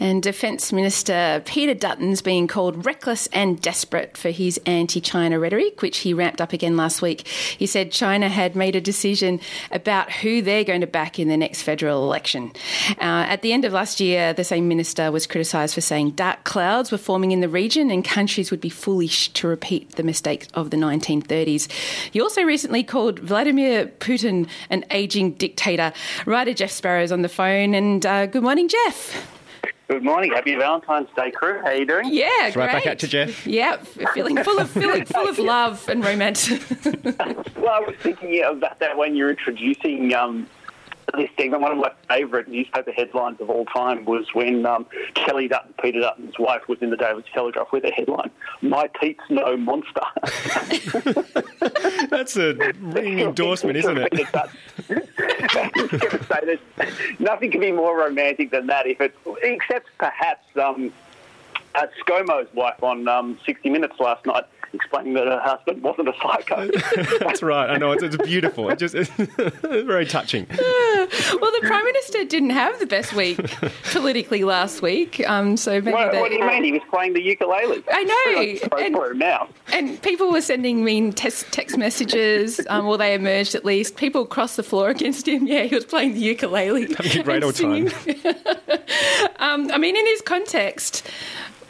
And Defence Minister Peter Dutton's being called reckless and desperate for his anti China rhetoric, which he ramped up again last week. He said China had made a decision about who they're going to back in the next federal election. Uh, at the end of last year, the same minister was criticised for saying dark clouds were forming in the region and countries would be foolish to repeat the mistakes of the 1930s. He also recently called Vladimir Putin an ageing dictator. Writer Jeff Sparrow's on the phone, and uh, good morning, Jeff. Good morning. Happy Valentine's Day, crew. How are you doing? Yeah, right great. back at you, Jeff. Yeah, feeling full of feeling full of love and romance. well, I was thinking about that when you're introducing um, this segment. One of my favourite newspaper headlines of all time was when um, Kelly Dutton, Peter Dutton's wife, was in the Daily Telegraph with a headline, "My Pete's no monster." That's a ringing endorsement, isn't it? say nothing can be more romantic than that. If it, except perhaps um, uh, ScoMo's wife on um, 60 Minutes last night explaining that her husband wasn't a psycho. That's right. I know it's, it's beautiful. It just it's very touching. Well, the prime minister didn't have the best week politically last week. Um, so maybe what, they, what do you mean? He was playing the ukulele. I know. And, for him now. and people were sending mean text, text messages. Um, well, they emerged at least. People crossed the floor against him. Yeah, he was playing the ukulele. Having a great old time. um, I mean, in his context,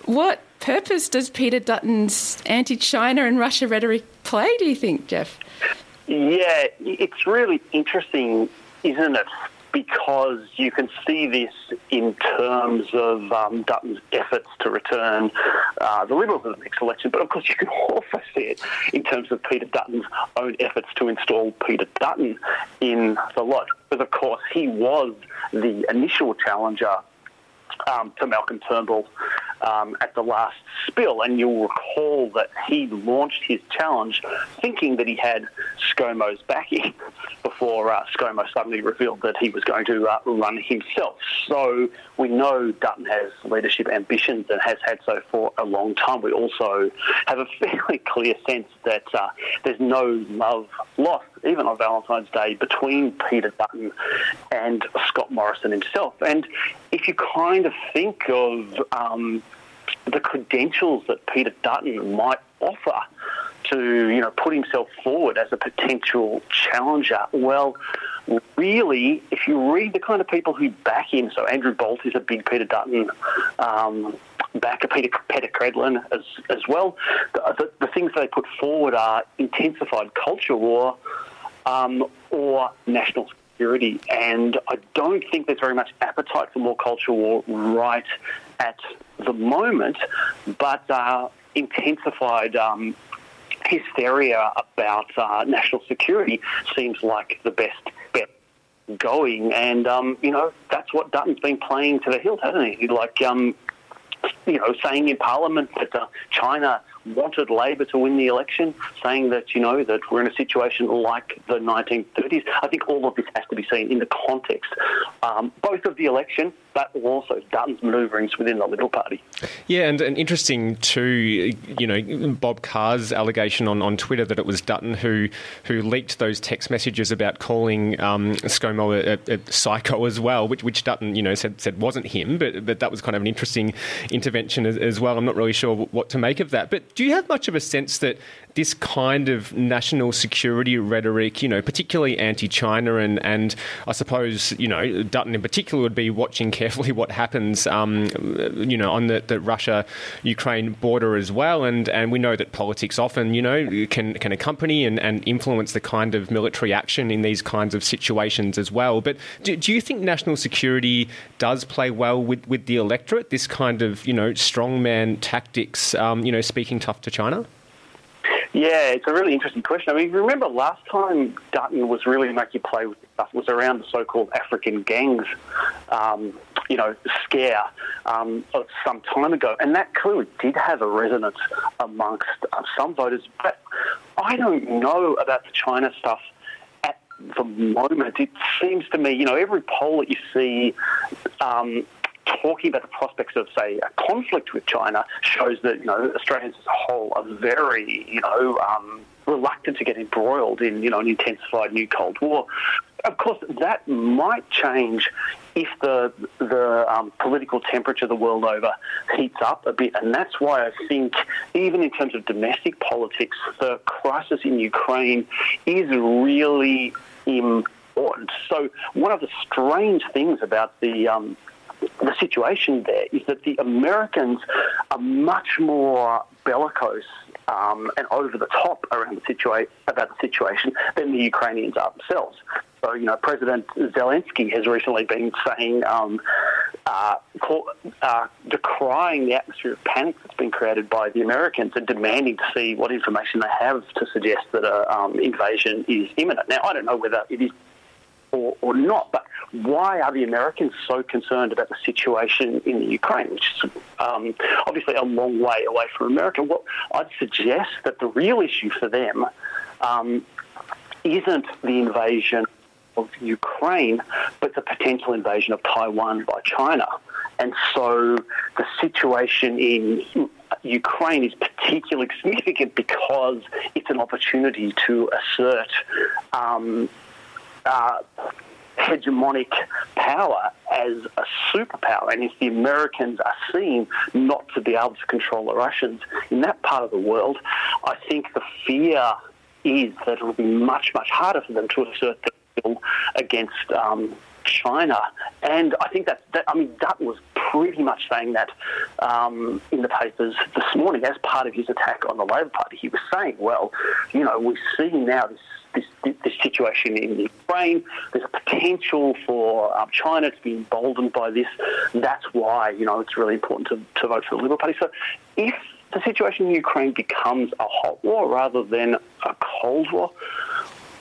what purpose does Peter Dutton's anti China and Russia rhetoric play, do you think, Jeff? Yeah, it's really interesting, isn't it? Because you can see this in terms of um, Dutton's efforts to return uh, the Liberals in the next election, but of course you can also see it in terms of Peter Dutton's own efforts to install Peter Dutton in the Lodge. Because of course he was the initial challenger um, to Malcolm Turnbull um, at the last spill. And you'll recall that he launched his challenge thinking that he had ScoMo's backing before uh, ScoMo suddenly revealed that he was going to uh, run himself. So we know Dutton has leadership ambitions and has had so for a long time. We also have a fairly clear sense that uh, there's no love lost, even on Valentine's Day, between Peter Dutton and Scott Morrison himself. And if you kind of think of um, the credentials that Peter Dutton might offer to, you know, put himself forward as a potential challenger, well, really, if you read the kind of people who back him, so Andrew Bolt is a big Peter Dutton um, backer, Peter, Peta Credlin as, as well. The, the, the, things they put forward are intensified culture war um, or national security. And I don't think there's very much appetite for more culture war right at the moment, but uh, intensified um, hysteria about uh, national security seems like the best bet going. And, um, you know, that's what Dutton's been playing to the hilt, hasn't he? Like, um, you know, saying in Parliament that uh, China wanted Labor to win the election, saying that, you know, that we're in a situation like the 1930s. I think all of this has to be seen in the context, um, both of the election, but also Dutton's manoeuvrings within the Liberal Party. Yeah, and, and interesting too, you know, Bob Carr's allegation on, on Twitter that it was Dutton who who leaked those text messages about calling um, ScoMo a, a, psycho as well, which, which Dutton, you know, said said wasn't him, but, but that was kind of an interesting intervention as, as well. I'm not really sure what to make of that. But do you have much of a sense that this kind of national security rhetoric, you know, particularly anti-China, and and I suppose you know Dutton in particular would be watching carefully what happens, um, you know, on the, the Russia-Ukraine border as well, and and we know that politics often, you know, can can accompany and, and influence the kind of military action in these kinds of situations as well. But do, do you think national security does play well with, with the electorate? This kind of you know strongman tactics, um, you know, speaking tough to China. Yeah, it's a really interesting question. I mean, remember last time Dutton was really making play with stuff was around the so-called African gangs, um, you know, scare um, some time ago, and that clearly did have a resonance amongst uh, some voters. But I don't know about the China stuff at the moment, it seems to me, you know, every poll that you see um, talking about the prospects of, say, a conflict with China shows that, you know, Australians as a whole are very, you know, um, reluctant to get embroiled in, you know, an intensified new Cold War. Of course, that might change if the the um, political temperature the world over heats up a bit, and that's why I think, even in terms of domestic politics, the crisis in Ukraine is really important. So, one of the strange things about the um, the situation there is that the Americans are much more bellicose um, and over the top around the situa- about the situation than the Ukrainians are themselves. So, you know, President Zelensky has recently been saying, um, uh, call, uh, decrying the atmosphere of panic that's been created by the Americans and demanding to see what information they have to suggest that an um, invasion is imminent. Now, I don't know whether it is or, or not. But why are the Americans so concerned about the situation in the Ukraine, which is um, obviously a long way away from America? Well, I'd suggest that the real issue for them um, isn't the invasion of Ukraine, but the potential invasion of Taiwan by China. And so the situation in Ukraine is particularly significant because it's an opportunity to assert um, uh, hegemonic power as a superpower. And if the Americans are seen not to be able to control the Russians in that part of the world, I think the fear is that it will be much, much harder for them to assert their will against um, China. And I think that, that, I mean, Dutton was pretty much saying that um, in the papers this morning as part of his attack on the Labor Party. He was saying, well, you know, we see now this this, this situation in Ukraine. There's potential for um, China to be emboldened by this. That's why, you know, it's really important to, to vote for the Liberal Party. So if the situation in Ukraine becomes a hot war rather than a cold war,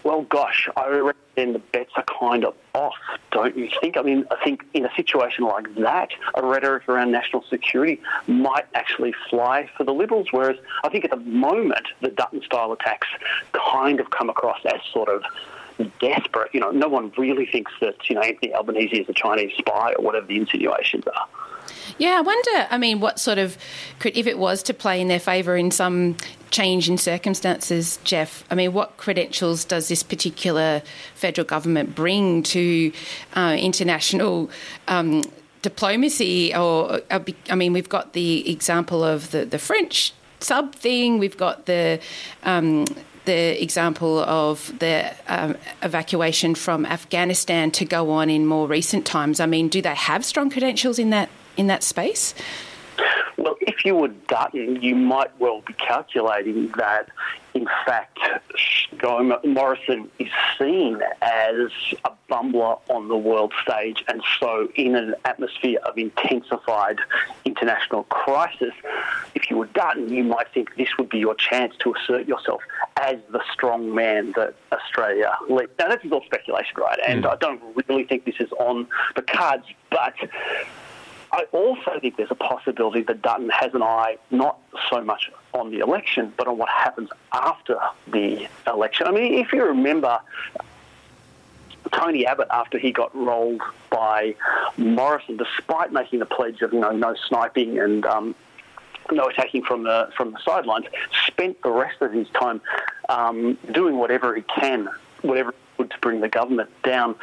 well, gosh, I reckon the bets are kind of off, don't you think? I mean, I think in a situation like that, a rhetoric around national security might actually fly for the Liberals, whereas I think at the moment, the Dutton-style attacks kind of come across as sort of desperate. You know, no one really thinks that, you know, Anthony Albanese is a Chinese spy or whatever the insinuations are. Yeah, I wonder, I mean, what sort of, could if it was to play in their favour in some change in circumstances, Jeff, I mean, what credentials does this particular federal government bring to uh, international um, diplomacy? Or, uh, I mean, we've got the example of the, the French sub thing, we've got the um, the example of the um, evacuation from Afghanistan to go on in more recent times. I mean, do they have strong credentials in that in that space? Well, if you were Dutton, you might well be calculating that, in fact, Morrison is seen as a bumbler on the world stage, and so in an atmosphere of intensified international crisis, if you were Dutton, you might think this would be your chance to assert yourself as the strong man that Australia leads. Now, this is all speculation, right? And mm. I don't really think this is on the cards, but I also think there's a possibility that Dutton has an eye not so much on the election, but on what happens after the election. I mean, if you remember, Tony Abbott, after he got rolled by Morrison, despite making the pledge of you know no sniping and um, no attacking from the from the sidelines, spent the rest of his time um, doing whatever he can, whatever he could to bring the government down.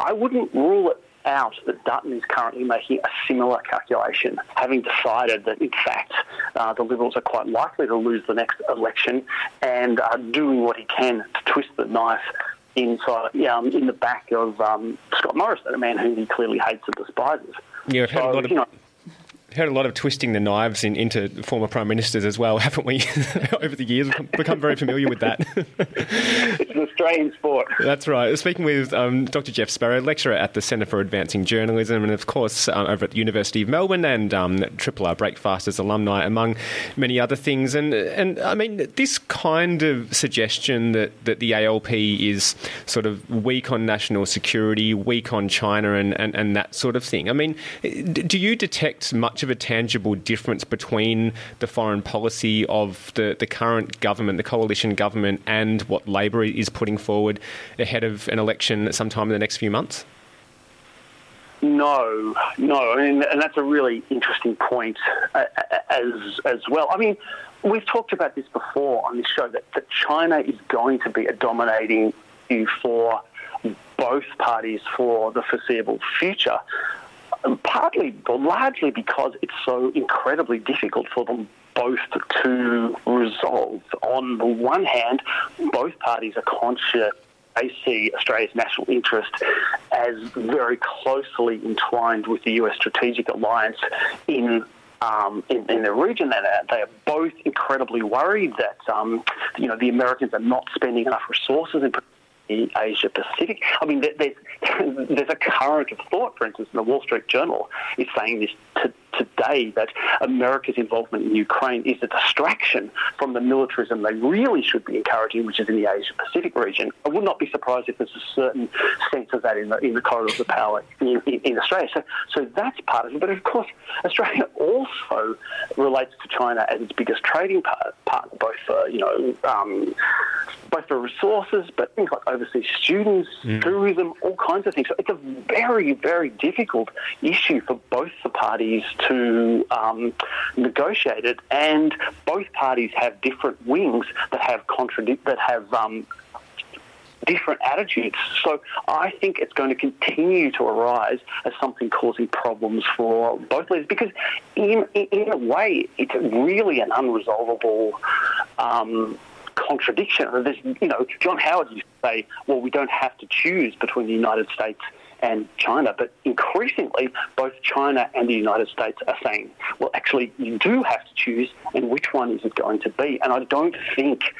I wouldn't rule it out that Dutton is currently making a similar calculation, having decided that, in fact, uh, the Liberals are quite likely to lose the next election and are doing what he can to twist the knife inside, um, in the back of um, Scott Morrison, a man whom he clearly hates and despises. Yeah, I've had so, a lot of. You know, heard a lot of twisting the knives in, into former prime ministers as well, haven't we? Over the years, we've become very familiar with that. Australian sport. That's right. Speaking with um, Dr. Jeff Sparrow, lecturer at the Centre for Advancing Journalism, and of course um, over at the University of Melbourne and um, Triple R Breakfasters alumni, among many other things. And and I mean, this kind of suggestion that, that the ALP is sort of weak on national security, weak on China, and, and, and that sort of thing. I mean, do you detect much of a tangible difference between the foreign policy of the, the current government, the coalition government, and what Labor is putting forward ahead of an election sometime in the next few months? No, no, mean, and that's a really interesting point uh, as as well. I mean, we've talked about this before on this show that, that China is going to be a dominating issue for both parties for the foreseeable future. Partly, or largely, because it's so incredibly difficult for them both to resolve. On the one hand, both parties are conscious they see Australia's national interest as very closely entwined with the US strategic alliance in um, in, in, the region, and they are both incredibly worried that um, you know the Americans are not spending enough resources in the Asia Pacific. I mean, there's, there's a current of thought, for instance, in the Wall Street Journal is saying this to, today that America's involvement in Ukraine is a distraction from the militarism they really should be encouraging, which is in the Asia Pacific region. I would not be surprised if there's a certain sense of that in the, in the corridors of power in, in, in Australia. So, so that's part of it. But of course, Australia also relates to China as its biggest trading partner, both for, you know, um, both for resources, but things like overseas students, mm. tourism, all kinds of things. So it's a very, very difficult issue for both the parties to um, negotiate it, and both parties have different wings that have contradict that have um, different attitudes. So I think it's going to continue to arise as something causing problems for both leaders because, in, in a way, it's really an unresolvable. Um, contradiction. There's, you know, John Howard used to say, "Well, we don't have to choose between the United States and China. But increasingly, both China and the United States are saying, well, actually, you do have to choose, and which one is it going to be? And I don't think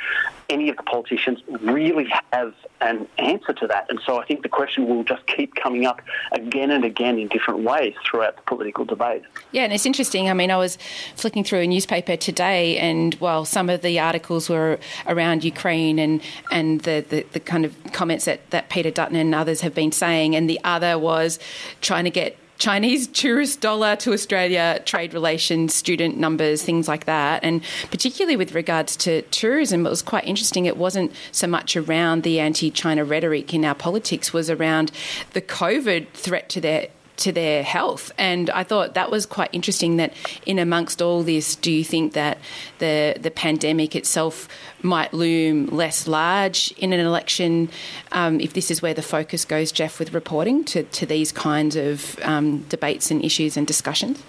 any of the politicians really have an answer to that. And so I think the question will just keep coming up again and again in different ways throughout the political debate. Yeah, and it's interesting. I mean, I was flicking through a newspaper today, and while some of the articles were around Ukraine and, and the, the, the kind of comments that, that Peter Dutton and others have been saying, and the other was trying to get Chinese tourist dollar to Australia, trade relations, student numbers, things like that. And particularly with regards to tourism, it was quite interesting. It wasn't so much around the anti China rhetoric in our politics, was around the COVID threat to their to their health. And I thought that was quite interesting that in amongst all this, do you think that the the pandemic itself might loom less large in an election um, if this is where the focus goes, Jeff, with reporting to, to these kinds of um, debates and issues and discussions?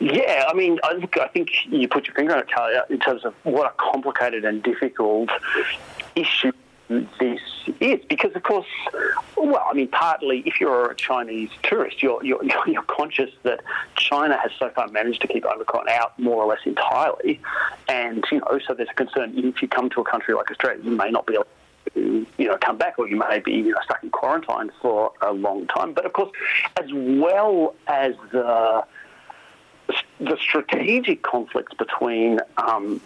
Yeah, I mean, I, I think you put your finger on it, Talia, in terms of what a complicated and difficult issue this is because, of course, well, I mean, partly if you're a Chinese tourist, you're, you're, you're conscious that China has so far managed to keep Omicron out more or less entirely, and you know, so there's a concern if you come to a country like Australia, you may not be able to, you know, come back, or you may be you know, stuck in quarantine for a long time. But of course, as well as the the strategic conflicts between um,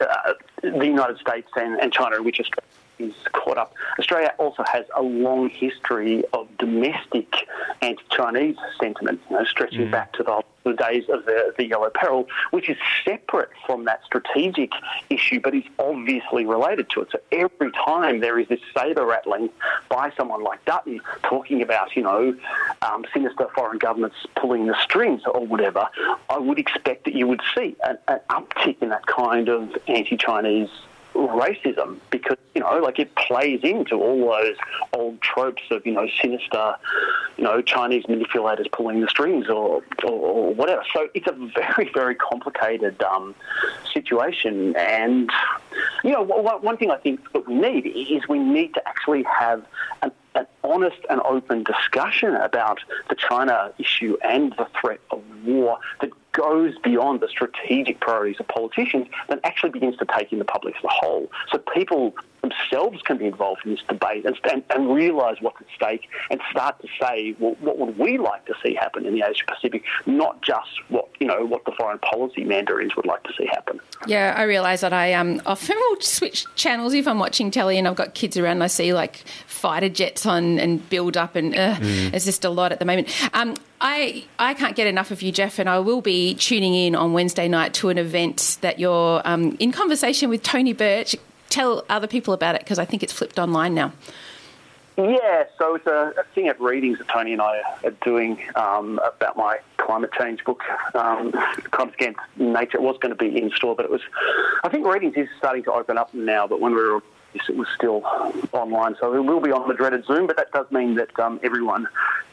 uh, the United States and, and China, which Australia is caught up. Australia also has a long history of domestic anti-Chinese sentiment, you know, stretching mm. back to the, the days of the, the Yellow Peril, which is separate from that strategic issue, but is obviously related to it. So every time there is this saber rattling by someone like Dutton talking about, you know, um, sinister foreign governments pulling the strings or whatever, I would expect that you would see an, an uptick in that kind of anti-Chinese racism because you know like it plays into all those old tropes of you know sinister you know Chinese manipulators pulling the strings or or, or whatever. So it's a very very complicated um, situation, and you know one thing I think that we need is we need to actually have an honest and open discussion about the China issue and the threat of war that goes beyond the strategic priorities of politicians and actually begins to take in the public as a whole. So people themselves can be involved in this debate and, and, and realise what's at stake and start to say, well, what would we like to see happen in the Asia Pacific, not just what you know what the foreign policy mandarins would like to see happen. Yeah, I realise that I um, often will switch channels if I'm watching telly and I've got kids around and I see like fighter jets on and build up and uh, mm. it's just a lot at the moment. Um, I, I can't get enough of you, Jeff, and I will be tuning in on Wednesday night to an event that you're um, in conversation with Tony Birch tell other people about it because I think it's flipped online now. Yeah, so it's a, a, thing at Readings that Tony and I are doing um, about my climate change book, um, Crimes Against Nature. It was going to be in store, but it was. I think Readings is starting to open up now, but when we were it was still online. So it will be on the dreaded Zoom, but that does mean that um, everyone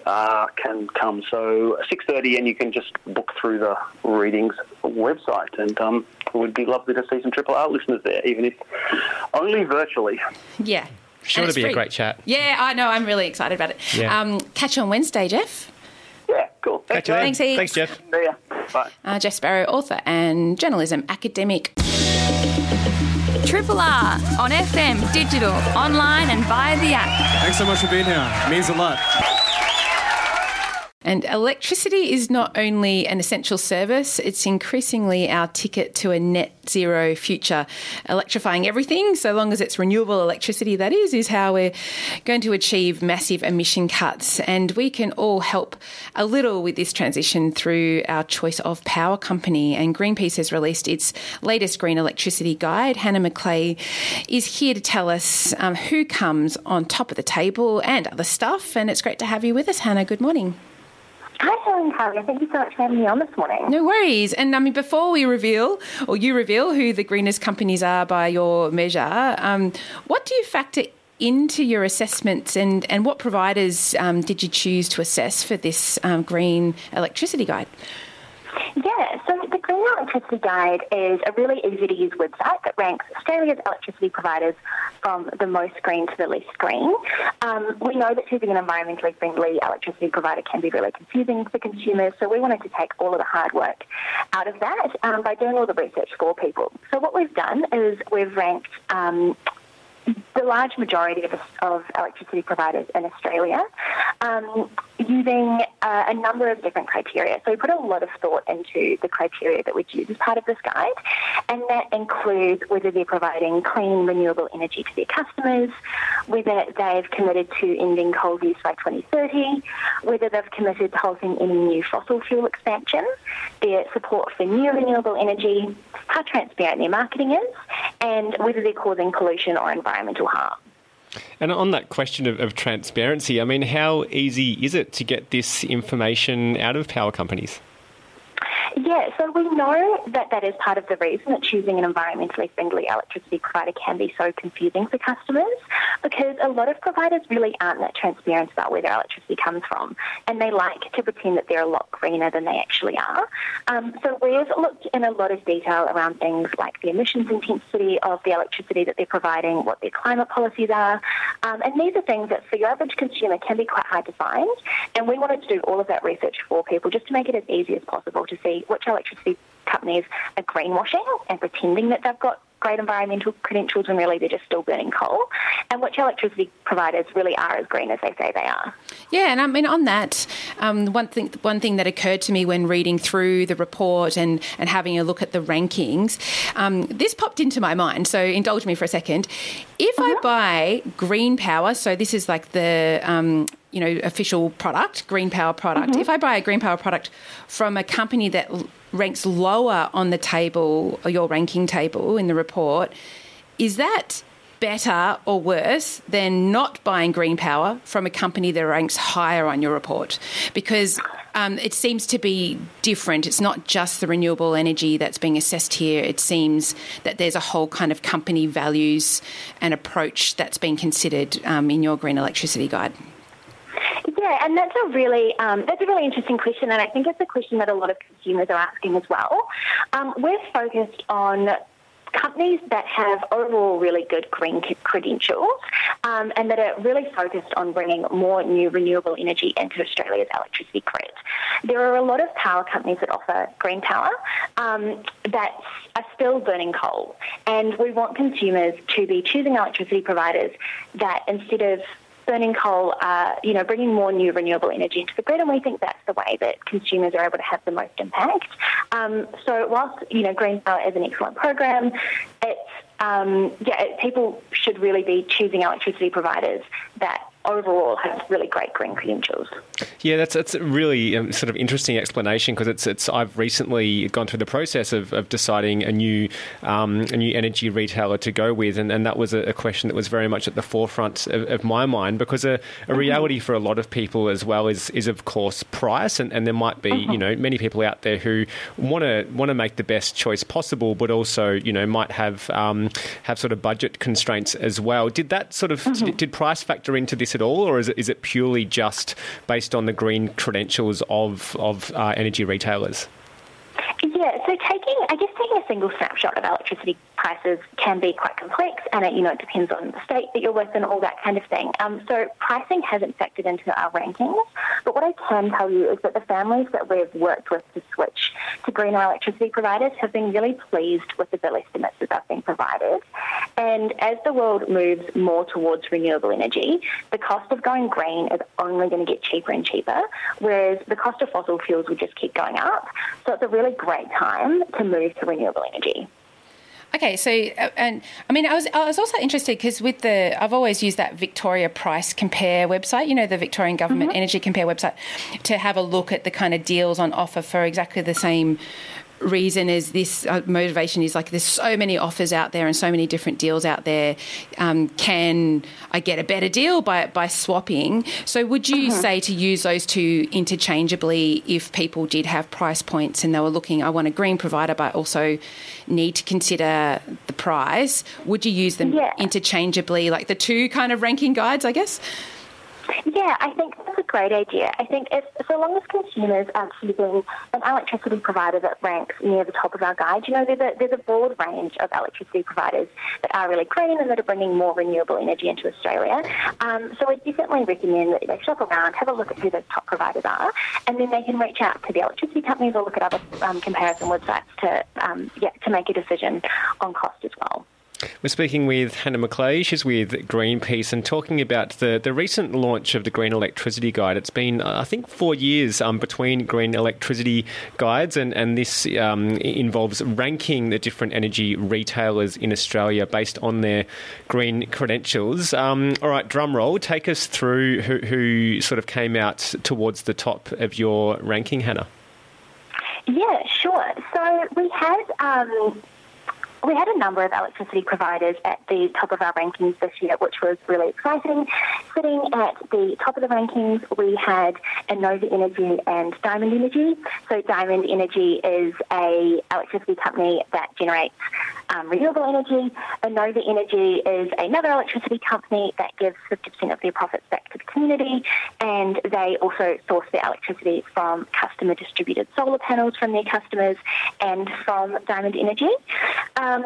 uh, can come. So 6.30 and you can just book through the Readings website and um, it would be lovely to see some Triple R listeners there, even if only virtually. Yeah. Sure to be free. a great chat. Yeah, I know. I'm really excited about it. Yeah. Um, catch you on Wednesday, Jeff. Yeah, cool. Thanks, Thanks, Thanks, Jeff. See ya. Bye. Uh, Jeff Sparrow, author and journalism academic. Triple R on FM, digital, online, and via the app. Thanks so much for being here. It means a lot. And electricity is not only an essential service, it's increasingly our ticket to a net zero future. Electrifying everything, so long as it's renewable electricity, that is, is how we're going to achieve massive emission cuts. And we can all help a little with this transition through our choice of power company. And Greenpeace has released its latest green electricity guide. Hannah McLeay is here to tell us um, who comes on top of the table and other stuff. And it's great to have you with us, Hannah. Good morning. Hi, Helen Carrier. Thank you so much for having me on this morning. No worries. And I mean, before we reveal, or you reveal, who the greenest companies are by your measure, um, what do you factor into your assessments and, and what providers um, did you choose to assess for this um, green electricity guide? Yeah, so Electricity Guide is a really easy to use website that ranks Australia's electricity providers from the most green to the least green. Um, we know that choosing an environmentally friendly electricity provider can be really confusing for consumers, so we wanted to take all of the hard work out of that um, by doing all the research for people. So what we've done is we've ranked um, the large majority of, of electricity providers in Australia um, using uh, a number of different criteria. So we put a lot of thought into the criteria that we use as part of this guide, and that includes whether they're providing clean, renewable energy to their customers, whether they've committed to ending coal use by 2030, whether they've committed to halting any new fossil fuel expansion, their support for new renewable energy, how transparent their marketing is, and whether they're causing pollution or environmental harm. And on that question of, of, transparency, I mean, how easy is it to get this information out of power companies? Yeah, so we know that that is part of the reason that choosing an environmentally friendly electricity provider can be so confusing for customers because a lot of providers really aren't that transparent about where their electricity comes from and they like to pretend that they're a lot greener than they actually are. Um, so we've looked in a lot of detail around things like the emissions intensity of the electricity that they're providing, what their climate policies are, um, and these are things that for your average consumer can be quite hard to find. And we wanted to do all of that research for people just to make it as easy as possible to see which electricity companies are greenwashing and pretending that they've got great environmental credentials when really they're just still burning coal, and which electricity providers really are as green as they say they are. Yeah, and I mean on that, um, one thing one thing that occurred to me when reading through the report and and having a look at the rankings, um, this popped into my mind. So indulge me for a second. If I uh-huh. buy green power, so this is like the um, you know official product, green power product. Mm-hmm. If I buy a green power product from a company that ranks lower on the table, or your ranking table in the report, is that better or worse than not buying green power from a company that ranks higher on your report? Because um, it seems to be different. It's not just the renewable energy that's being assessed here. It seems that there's a whole kind of company values and approach that's being considered um, in your green electricity guide. Yeah, and that's a really um, that's a really interesting question, and I think it's a question that a lot of consumers are asking as well. Um, we're focused on companies that have overall really good green credentials um, and that are really focused on bringing more new renewable energy into Australia's electricity grid. There are a lot of power companies that offer green power um, that are still burning coal, and we want consumers to be choosing electricity providers that instead of burning coal are, you know, bringing more new renewable energy into the grid, and we think that's the way that consumers are able to have the most impact. Um, so whilst, you know, Green Power is an excellent program, it's, um, yeah, it, people should really be choosing electricity providers that overall have really great green credentials. Yeah, that's that's a really um, sort of interesting explanation because it's it's I've recently gone through the process of, of deciding a new um, a new energy retailer to go with, and, and that was a, a question that was very much at the forefront of, of my mind because a, a mm-hmm. reality for a lot of people as well is is of course price, and, and there might be mm-hmm. you know many people out there who want to want to make the best choice possible, but also you know might have um, have sort of budget constraints as well. Did that sort of mm-hmm. did, did price factor into this at all, or is it is it purely just based on the green credentials of of uh, energy retailers? Yeah, so taking, I guess taking a single snapshot of electricity prices can be quite complex, and it, you know, it depends on the state that you're with and all that kind of thing. Um, so pricing hasn't factored into our rankings, but what I can tell you is that the families that we've worked with to switch to greener electricity providers have been really pleased with the bill estimates that have been provided. And as the world moves more towards renewable energy, the cost of going green is only going to get cheaper and cheaper, whereas the cost of fossil fuels will just keep going up. So it's a really great time to move to renewable energy. Okay, so uh, and I mean, I was I was also interested because with the I've always used that Victoria Price Compare website, you know, the Victorian Government mm-hmm. Energy Compare website, to have a look at the kind of deals on offer for exactly the same reason is this uh, motivation is like there's so many offers out there and so many different deals out there. Um, can I get a better deal by by swapping? So would you uh-huh. say to use those two interchangeably if people did have price points and they were looking, I want a green provider, but also need to consider the price? Would you use them yeah. interchangeably, like the two kind of ranking guides, I guess? Yeah, I think great idea. I think if so long as consumers are choosing an electricity provider that ranks near the top of our guide, you know, there's a, there's a broad range of electricity providers that are really green and that are bringing more renewable energy into Australia. Um, so I definitely recommend that they shop around, have a look at who those top providers are, and then they can reach out to the electricity companies or look at other um, comparison websites to um, yeah, to make a decision on cost as well. We're speaking with Hannah McLeay. She's with Greenpeace and talking about the, the recent launch of the Green Electricity Guide. It's been, I think, four years um, between Green Electricity Guides, and, and this um, involves ranking the different energy retailers in Australia based on their green credentials. Um, all right, drum roll, take us through who, who sort of came out towards the top of your ranking, Hannah. Yeah, sure. So we had um, we had a number of electricity providers at the top of our rankings this year, which was really exciting. Sitting at the top of the rankings, we had Enova Energy and Diamond Energy. So Diamond Energy is a electricity company that generates um, renewable energy. Enova Energy is another electricity company that gives 50% of their profits back to the community, and they also source their electricity from customer distributed solar panels from their customers and from Diamond Energy. Um,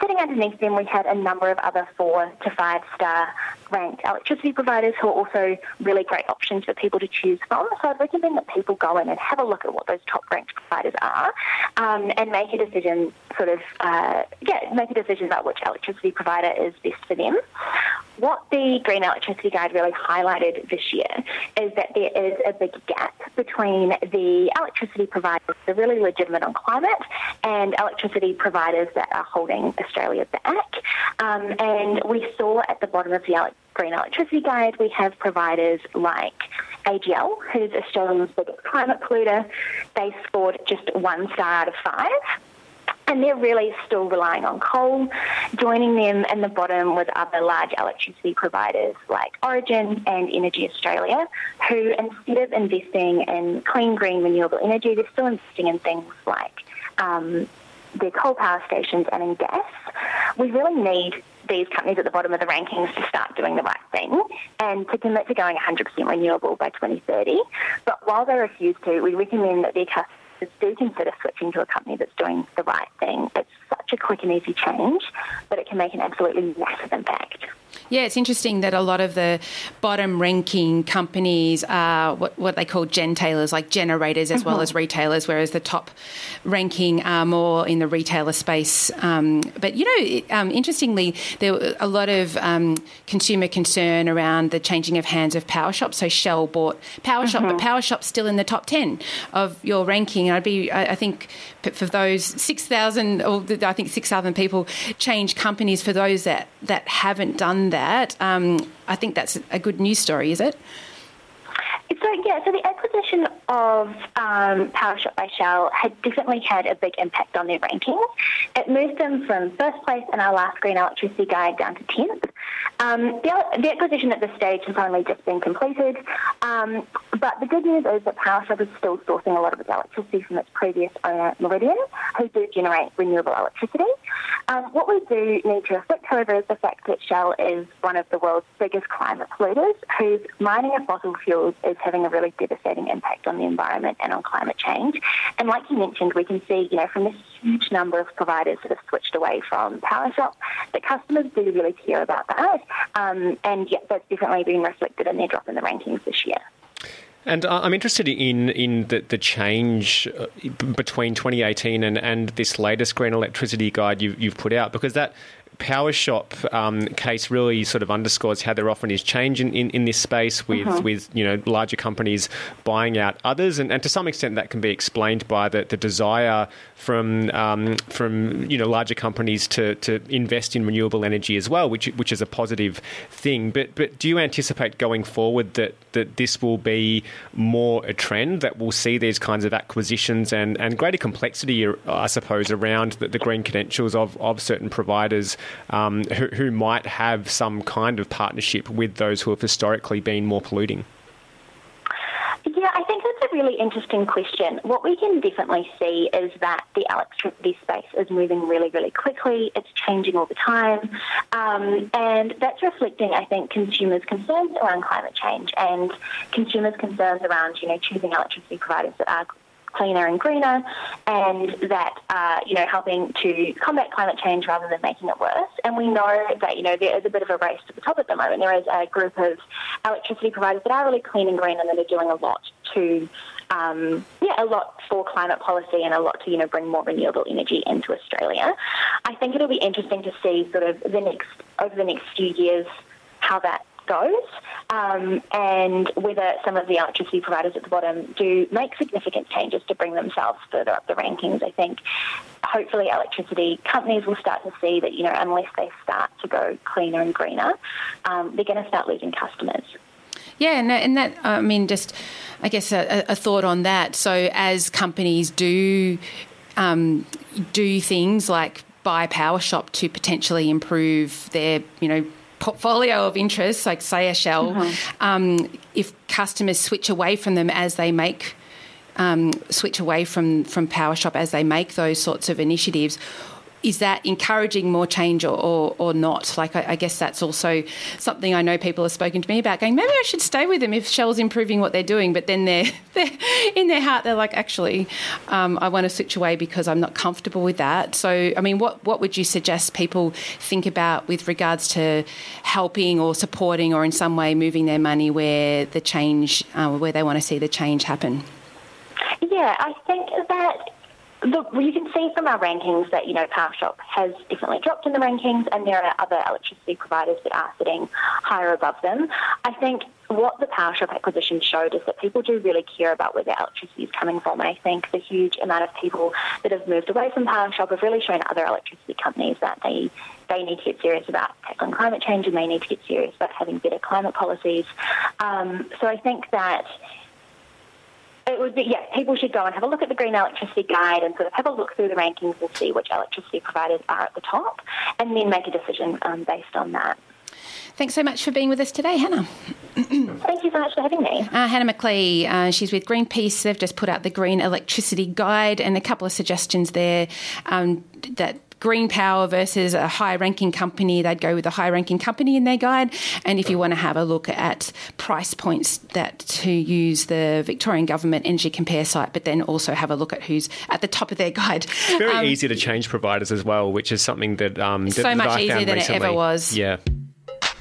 sitting underneath them, we had a number of other four to five star ranked electricity providers who are also really great options for people to choose from. So I'd recommend that people go in and have a look at what those top ranked providers are um, and make a decision, sort of, uh, yeah, make a decision about which electricity provider is best for them. What the Green Electricity Guide really highlighted this year is that there is a big gap between the electricity providers that are really legitimate on climate and electricity providers that are holding Australia back. Um, and we saw at the bottom of the Green Electricity Guide, we have providers like AGL, who's Australia's biggest climate polluter. They scored just one star out of five and they're really still relying on coal. Joining them in the bottom with other large electricity providers like Origin and Energy Australia, who instead of investing in clean, green, renewable energy, they're still investing in things like um, their coal power stations and in gas. We really need these companies at the bottom of the rankings to start doing the right thing and to commit to going 100% renewable by 2030. But while they refuse to, we recommend that their customers do consider switching to a company that's doing the right thing. It's such a quick and easy change, but it can make an absolutely massive impact. Yeah, it's interesting that a lot of the bottom ranking companies are what, what they call gentailers, like generators as mm-hmm. well as retailers, whereas the top ranking are more in the retailer space. Um, but, you know, um, interestingly, there were a lot of um, consumer concern around the changing of hands of Powershop. So Shell bought Powershop, mm-hmm. but Powershop's still in the top 10 of your ranking. I'd be, I, I think, for those 6,000, or I think 6,000 people change companies for those that, that haven't done that. Um, I think that's a good news story, is it? So yeah, so the acquisition of um, PowerShop by Shell had definitely had a big impact on their rankings. It moved them from first place in our last green electricity guide down to tenth. Um, the, the, acquisition at this stage has only just been completed, um, but the good news is that PowerShop is still sourcing a lot of its electricity from its previous owner, Meridian, who do generate renewable electricity. Um, what we do need to reflect, however, is the fact that Shell is one of the world's biggest climate polluters, whose mining of fossil fuels is having a really devastating impact on the environment and on climate change. And like you mentioned, we can see, you know, from this huge number of providers that have switched away from PowerShop, that customers do really care about that. Um, and yeah, that's definitely been reflected in their drop in the rankings this year. And I'm interested in in the, the change uh, between 2018 and, and this latest green electricity guide you've, you've put out because that PowerShop um, case really sort of underscores how there often is change in, in, in this space with, uh-huh. with you know larger companies buying out others, and, and to some extent that can be explained by the, the desire from um, from you know larger companies to, to invest in renewable energy as well, which which is a positive thing. But but do you anticipate going forward that that this will be more a trend that we'll see these kinds of acquisitions and, and greater complexity, I suppose, around the, the green credentials of, of certain providers um, who, who might have some kind of partnership with those who have historically been more polluting? Yeah, I think that's a really interesting question. What we can definitely see is that the electricity space is moving really, really quickly. It's changing all the time. Um, and that's reflecting, I think, consumers' concerns around climate change and consumers' concerns around, you know, choosing electricity providers that are cleaner and greener, and that uh, you know helping to combat climate change rather than making it worse. And we know that you know there is a bit of a race to the top at the moment. There is a group of electricity providers that are really clean and green and that are doing a lot to um, yeah, a lot for climate policy and a lot to you know bring more renewable energy into Australia. I think it'll be interesting to see sort of the next over the next few years how that goes um, and whether some of the electricity providers at the bottom do make significant changes to bring themselves further up the rankings. I think hopefully electricity companies will start to see that, you know, unless they start to go cleaner and greener, um, they're going to start losing customers. Yeah, and that, I mean, just I guess a, a, thought on that. So as companies do um, do things like buy PowerShop to potentially improve their, you know, portfolio of interests, like say a Shell, mm-hmm. um, if customers switch away from them as they make um, switch away from from PowerShop as they make those sorts of initiatives, is that encouraging more change or, or, or not? Like, I, I, guess that's also something I know people have spoken to me about going, maybe I should stay with them if Shell's improving what they're doing. But then they're, they're in their heart, they're like, actually, um, I want to switch away because I'm not comfortable with that. So, I mean, what, what would you suggest people think about with regards to helping or supporting or in some way moving their money where the change, uh, where they want to see the change happen? Yeah, I think that Look, well, you can see from our rankings that, you know, PowerShop has definitely dropped in the rankings and there are other electricity providers that are sitting higher above them. I think what the PowerShop acquisition showed is that people do really care about where their electricity is coming from. And I think the huge amount of people that have moved away from PowerShop have really shown other electricity companies that they they need to get serious about tackling climate change and they need to get serious about having better climate policies. Um, so I think that it would be, yeah, people should go and have a look at the Green Electricity Guide and sort of have a look through the rankings and see which electricity providers are at the top and then make a decision um, based on that. Thanks so much for being with us today, Hannah. Thank you so much for having me. Uh, Hannah McLeay, uh, she's with Greenpeace. They've just put out the Green Electricity Guide and a couple of suggestions there um, that green power versus a high ranking company, they'd go with a high ranking company in their guide. And if you want to have a look at price points that to use the Victorian Government Energy Compare site, but then also have a look at who's at the top of their guide. It's very um, easy to change providers as well, which is something that um, so that, much that easier than recently. it ever was. Yeah.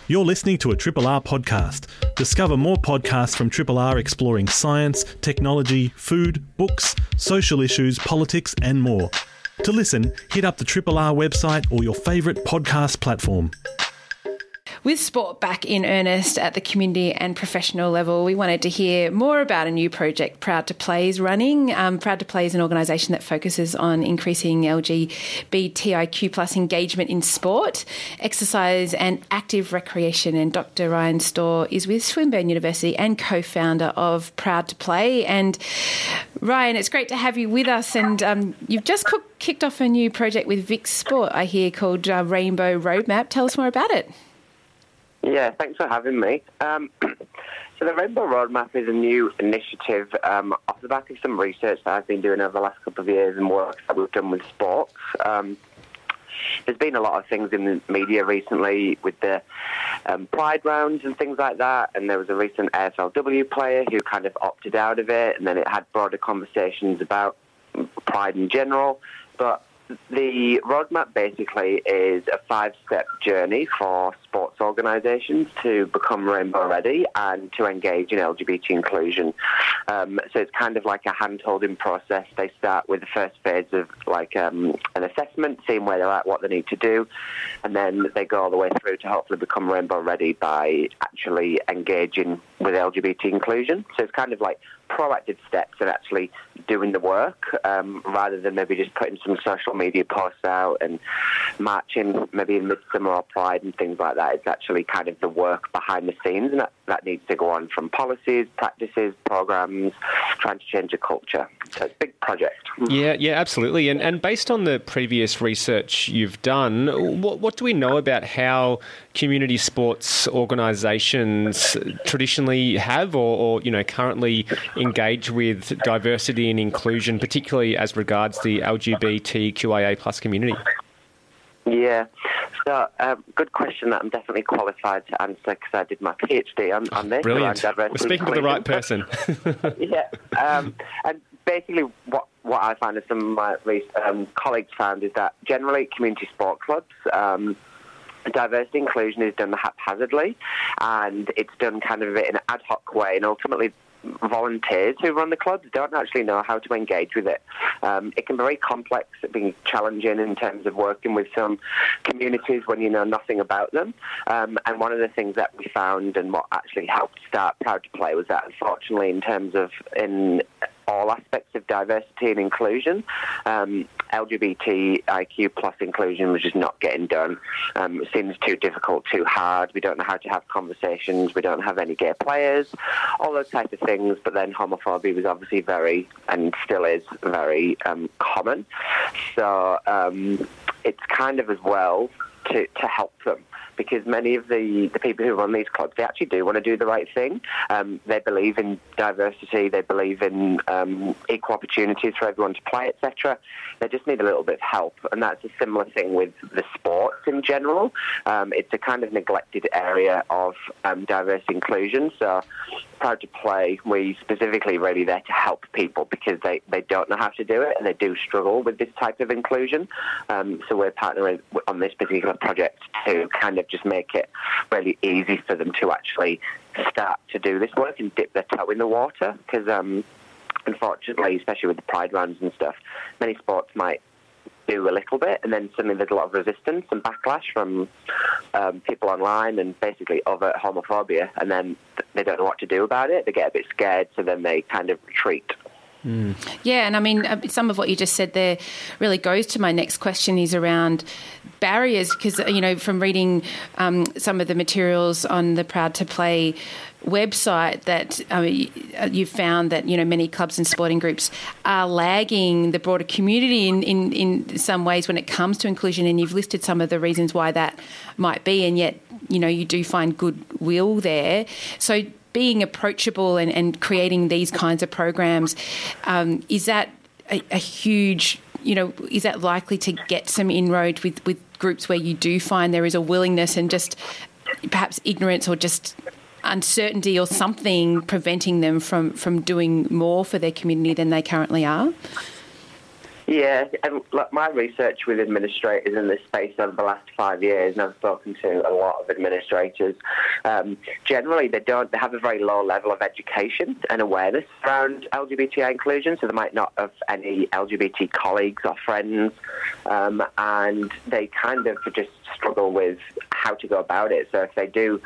You're listening to a Triple R podcast. Discover more podcasts from Triple R exploring science, technology, food, books, social issues, politics, and more. To listen, hit up the Triple R website or your favourite podcast platform. With sport back in earnest at the community and professional level, we wanted to hear more about a new project Proud2Play is running. Um, Proud2Play is an organisation that focuses on increasing LGBTIQ plus engagement in sport, exercise, and active recreation. And Dr. Ryan Storr is with Swinburne University and co-founder of Proud2Play. And Ryan, it's great to have you with us. And um, you've just kicked off a new project with VicSport, I hear, called uh, Rainbow Roadmap. Tell us more about it. Yeah, thanks for having me. Um, so the Rainbow Roadmap is a new initiative um, off the back of some research that I've been doing over the last couple of years and work that we've done with sports. Um, there's been a lot of things in the media recently with the um, Pride rounds and things like that, and there was a recent AFLW player who kind of opted out of it, and then it had broader conversations about Pride in general. But the roadmap basically is a five step journey for sports organisations to become rainbow ready and to engage in LGBT inclusion. Um, so it's kind of like a hand holding process. They start with the first phase of like um, an assessment, seeing where they're at, what they need to do, and then they go all the way through to hopefully become rainbow ready by actually engaging with LGBT inclusion. So it's kind of like proactive steps and actually doing the work um, rather than maybe just putting some social media posts out and marching maybe in Midsumma or Pride and things like that. It's actually kind of the work behind the scenes and that, that needs to go on from policies, practices, programs, trying to change a culture. So it's a big project. Yeah, yeah, absolutely. And, and based on the previous research you've done, what, what do we know about how community sports organisations traditionally have or, or, you know, currently engage with diversity and inclusion, particularly as regards the LGBTQIA plus community? Yeah, so um, good question that I'm definitely qualified to answer because I did my PhD on, on this. Brilliant. We're speaking to the right person. yeah, um, and basically what what I found and some of my um, colleagues found is that generally community sport clubs. Um, diversity inclusion is done haphazardly and it's done kind of in an ad hoc way and ultimately volunteers who run the clubs don't actually know how to engage with it. Um, it can be very complex, it can be challenging in terms of working with some communities when you know nothing about them. Um, and one of the things that we found and what actually helped start Proud2Play was that unfortunately in terms of in all aspects of diversity and inclusion. Um, LGBTIQ plus inclusion was just not getting done. Um, it seems too difficult, too hard. We don't know how to have conversations. We don't have any gay players, all those types of things. But then homophobia was obviously very, and still is very um, common. So um, it's kind of as well to, to help them because many of the, the people who run these clubs, they actually do want to do the right thing. Um, they believe in diversity, they believe in um, equal opportunities for everyone to play, etc. They just need a little bit of help, and that's a similar thing with the sports in general. Um, it's a kind of neglected area of um, diversity inclusion. So, Proud2Play, we specifically really there to help people because they, they don't know how to do it and they do struggle with this type of inclusion. Um, so we're partnering on this particular project to kind of just make it really easy for them to actually start to do this work and dip their toe in the water because um, unfortunately, especially with the pride runs and stuff, many sports might do a little bit, and then suddenly there's a lot of resistance and backlash from um, people online and basically overt homophobia, and then they don't know what to do about it. They get a bit scared, so then they kind of retreat. Mm. Yeah, and I mean, uh, some of what you just said there really goes to my next question is around barriers because, you know, from reading um, some of the materials on the Proud2Play website that um, you've found that you know many clubs and sporting groups are lagging the broader community in, in, in some ways when it comes to inclusion and you've listed some of the reasons why that might be and yet you know you do find goodwill there so being approachable and, and creating these kinds of programs, um, is that a, a, huge, you know, is that likely to get some inroad with, with groups where you do find there is a willingness and just perhaps ignorance or just uncertainty or something preventing them from, from doing more for their community than they currently are? Yeah, and like my research with administrators in this space over the last five years, and I've spoken to a lot of administrators. Um, generally, they don't. They have a very low level of education and awareness around LGBTI inclusion, so they might not have any LGBT colleagues or friends, um, and they kind of just struggle with how to go about it. So if they do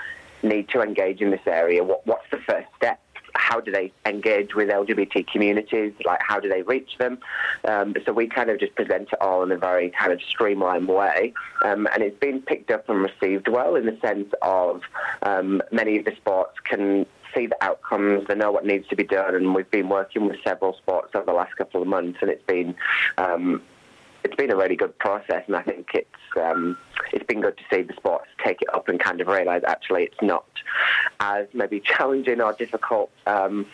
need to engage in this area, what, what's the first step? How do they engage with LGBT communities? Like, how do they reach them? Um, so we kind of just present it all in a very kind of streamlined way, um, and it's been picked up and received well in the sense of um, many of the sports can see the outcomes, they know what needs to be done, and we've been working with several sports over the last couple of months, and it's been um, it's been a really good process, and I think it's um, it's been good to see the sports take it up and kind of realise actually it's not as maybe challenging or difficult. Um,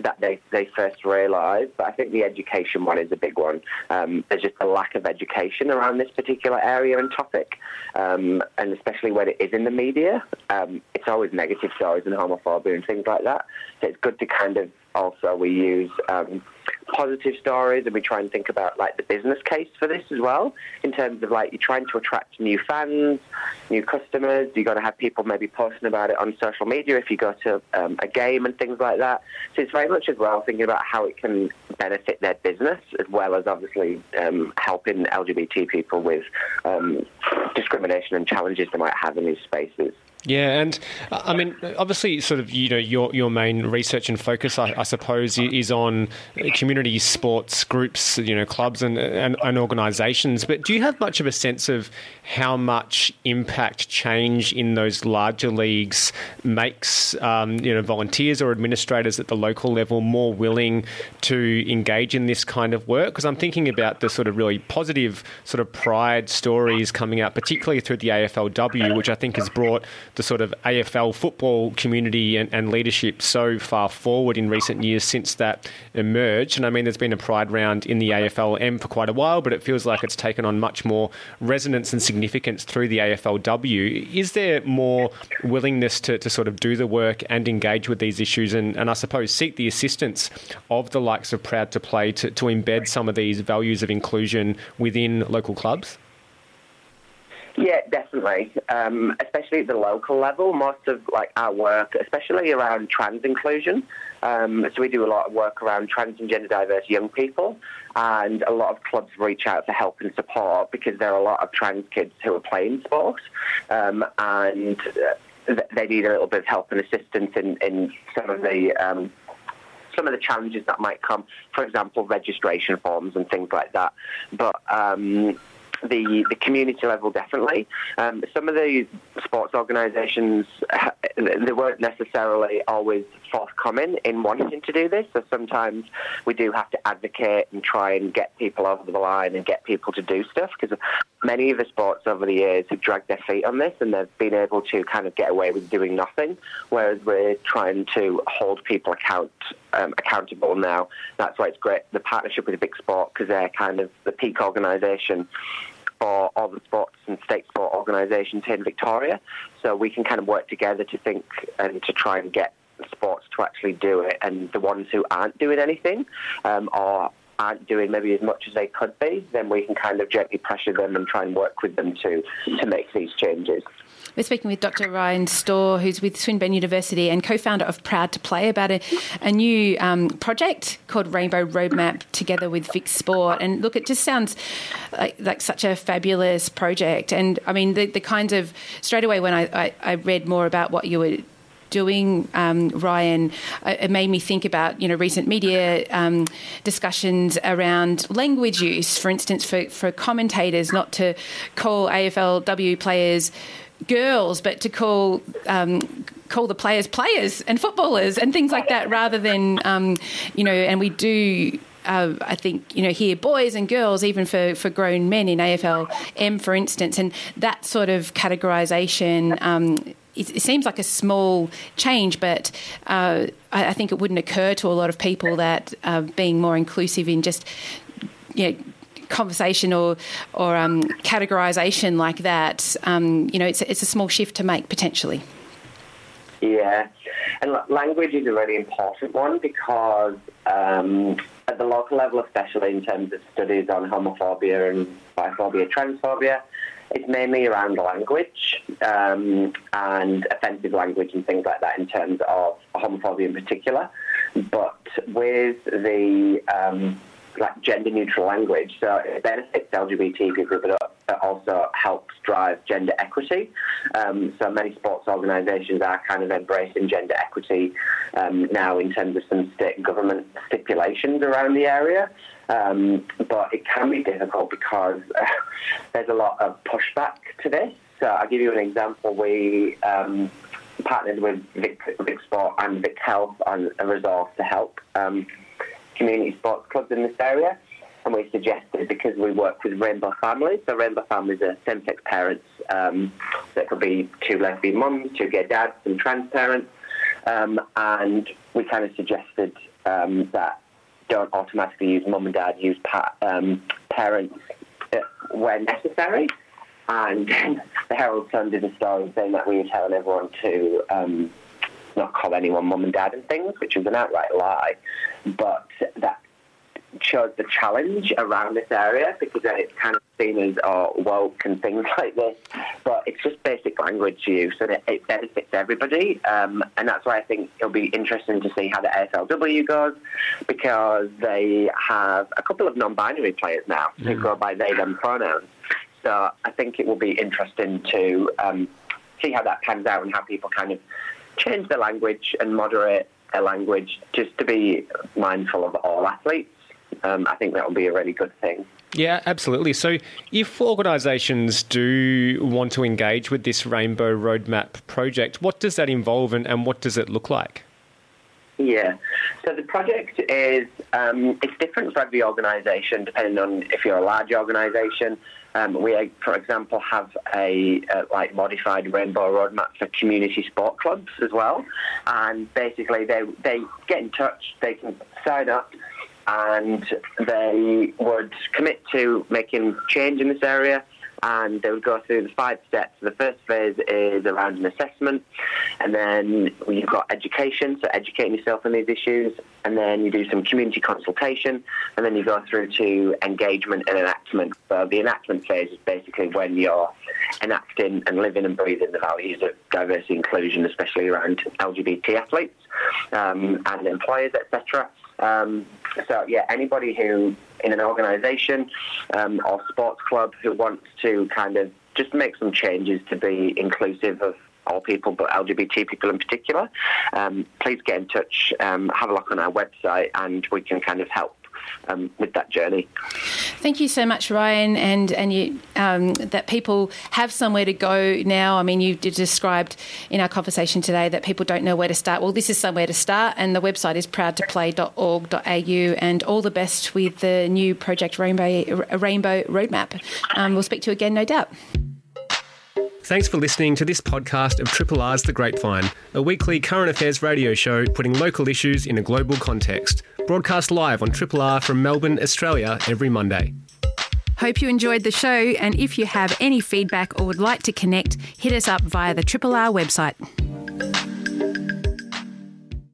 that they, they first realised, but I think the education one is a big one. Um, there's just a lack of education around this particular area and topic, um, and especially when it is in the media, um, it's always negative stories and homophobia and things like that. So it's good to kind of also we use um, positive stories and we try and think about like the business case for this as well in terms of like you're trying to attract new fans new customers you've got to have people maybe posting about it on social media if you go to um, a game and things like that. So it's very much as well thinking about how it can benefit their business as well as obviously um, helping LGBT people with um, discrimination and challenges they might have in these spaces yeah, and I mean, obviously, sort of, you know, your your main research and focus, I, I suppose, is on community sports groups, you know, clubs and, and, and organisations. But do you have much of a sense of how much impact change in those larger leagues makes, um, you know, volunteers or administrators at the local level more willing to engage in this kind of work? Because I'm thinking about the sort of really positive sort of pride stories coming out, particularly through the AFLW, which I think has brought the sort of AFL football community and, and, leadership so far forward in recent years since that emerged. And I mean, there's been a pride round in the AFLM for quite a while, but it feels like it's taken on much more resonance and significance through the AFLW. Is there more willingness to, to sort of do the work and engage with these issues and, and I suppose seek the assistance of the likes of Proud2Play to, to embed some of these values of inclusion within local clubs? Yeah, definitely. Um, especially at the local level, most of like our work, especially around trans inclusion. Um, so we do a lot of work around trans and gender diverse young people, and a lot of clubs reach out for help and support because there are a lot of trans kids who are playing sport, um, and uh, they need a little bit of help and assistance in, in some of the um, some of the challenges that might come, for example, registration forms and things like that. But um, the the community level definitely. Um, some of the sports organisations they weren't necessarily always forthcoming in wanting to do this. So sometimes we do have to advocate and try and get people over the line and get people to do stuff because many of the sports over the years have dragged their feet on this and they've been able to kind of get away with doing nothing, whereas we're trying to hold people account um, accountable now. That's why it's great the partnership with VicSport because they're kind of the peak organisation for all the sports and state sport organisations here in Victoria. So we can kind of work together to think and to try and get sports to actually do it. And the ones who aren't doing anything um, or aren't doing maybe as much as they could be, then we can kind of gently pressure them and try and work with them to to make these changes. We're speaking with Dr. Ryan Storr, who's with Swinburne University and co founder of Proud2Play, about a, a new um, project called Rainbow Roadmap together with VicSport. And look, it just sounds like, like such a fabulous project. And I mean, the, the kinds of, straight away when I, I, I read more about what you were doing, um, Ryan, uh, it made me think about you know recent media um, discussions around language use. For instance, for, for commentators not to call AFLW players girls, but to call um, call the players players and footballers and things like that, rather than um, you know. And we do. Uh, I think you know here boys and girls, even for, for grown men in AFL M, for instance, and that sort of categorisation. Um, it, it, seems like a small change, but uh, I, I, think it wouldn't occur to a lot of people that uh, being more inclusive in just you know conversation or or um, categorization like that, um, you know, it's it's a small shift to make potentially. Yeah, and language is a really important one because um, at the local level, especially in terms of studies on homophobia and biphobia, transphobia, it's mainly around language um, and offensive language and things like that in terms of homophobia in particular. But with the um, like gender neutral language. So it benefits LGBT people, but it also helps drive gender equity. Um, so many sports organisations are kind of embracing gender equity um, now in terms of some state government stipulations around the area. Um, but it can be difficult because uh, there's a lot of pushback to this. So I'll give you an example. We um, partnered with Vic, VicSport and VicHealth on a resource to help um, community sports clubs in this area. And we suggested because we work with rainbow families, so rainbow families are same-sex parents. Um, could be two lesbian mums, two gay dads, some trans parents, um, and we kind of suggested um, that don't automatically use mum and dad, use pa- um, parents uh, where necessary. And the Herald Sun did a story saying that we were telling everyone to um, not call anyone mum and dad and things, which was an outright lie. But that shows the challenge around this area because it's kind of seen as oh, woke and things like this. But it's just basic language use and it, it benefits everybody. Um, and that's why I think it'll be interesting to see how the AFLW goes because they have a couple of non binary players now who go by they, them pronouns. So I think it will be interesting to um, see how that pans out and how people kind of change their language and moderate their language just to be mindful of all athletes. Um, I think that will be a really good thing. Yeah, absolutely. So, if organisations do want to engage with this Rainbow Roadmap project, what does that involve and, and what does it look like? Yeah. So the project is um, it's different for every organisation depending on if you're a large organisation. Um, we, for example, have a, a like modified rainbow roadmap for community sport clubs as well, and basically they they get in touch, they can sign up, and they would commit to making change in this area and they would go through the five steps. The first phase is around an assessment, and then you've got education, so educating yourself on these issues, and then you do some community consultation, and then you go through to engagement and enactment. So the enactment phase is basically when you're enacting and living and breathing the values of diversity inclusion, especially around LGBT athletes um, and employers, etc. Um, so yeah, anybody who in an organisation um, or sports club who wants to kind of just make some changes to be inclusive of all people, but LGBT people in particular, um, please get in touch, um, have a look on our website, and we can kind of help um, with that journey. Thank you so much, Ryan, and and you, um, that people have somewhere to go now. I mean, you described in our conversation today that people don't know where to start. Well, this is somewhere to start, and the website is proudtoplay.org.au. And all the best with the new Project Rainbow Rainbow Roadmap. Um, we'll speak to you again, no doubt. Thanks for listening to this podcast of Triple R's The Grapevine, a weekly current affairs radio show putting local issues in a global context. Broadcast live on Triple R from Melbourne, Australia, every Monday. Hope you enjoyed the show, and if you have any feedback or would like to connect, hit us up via the Triple R website.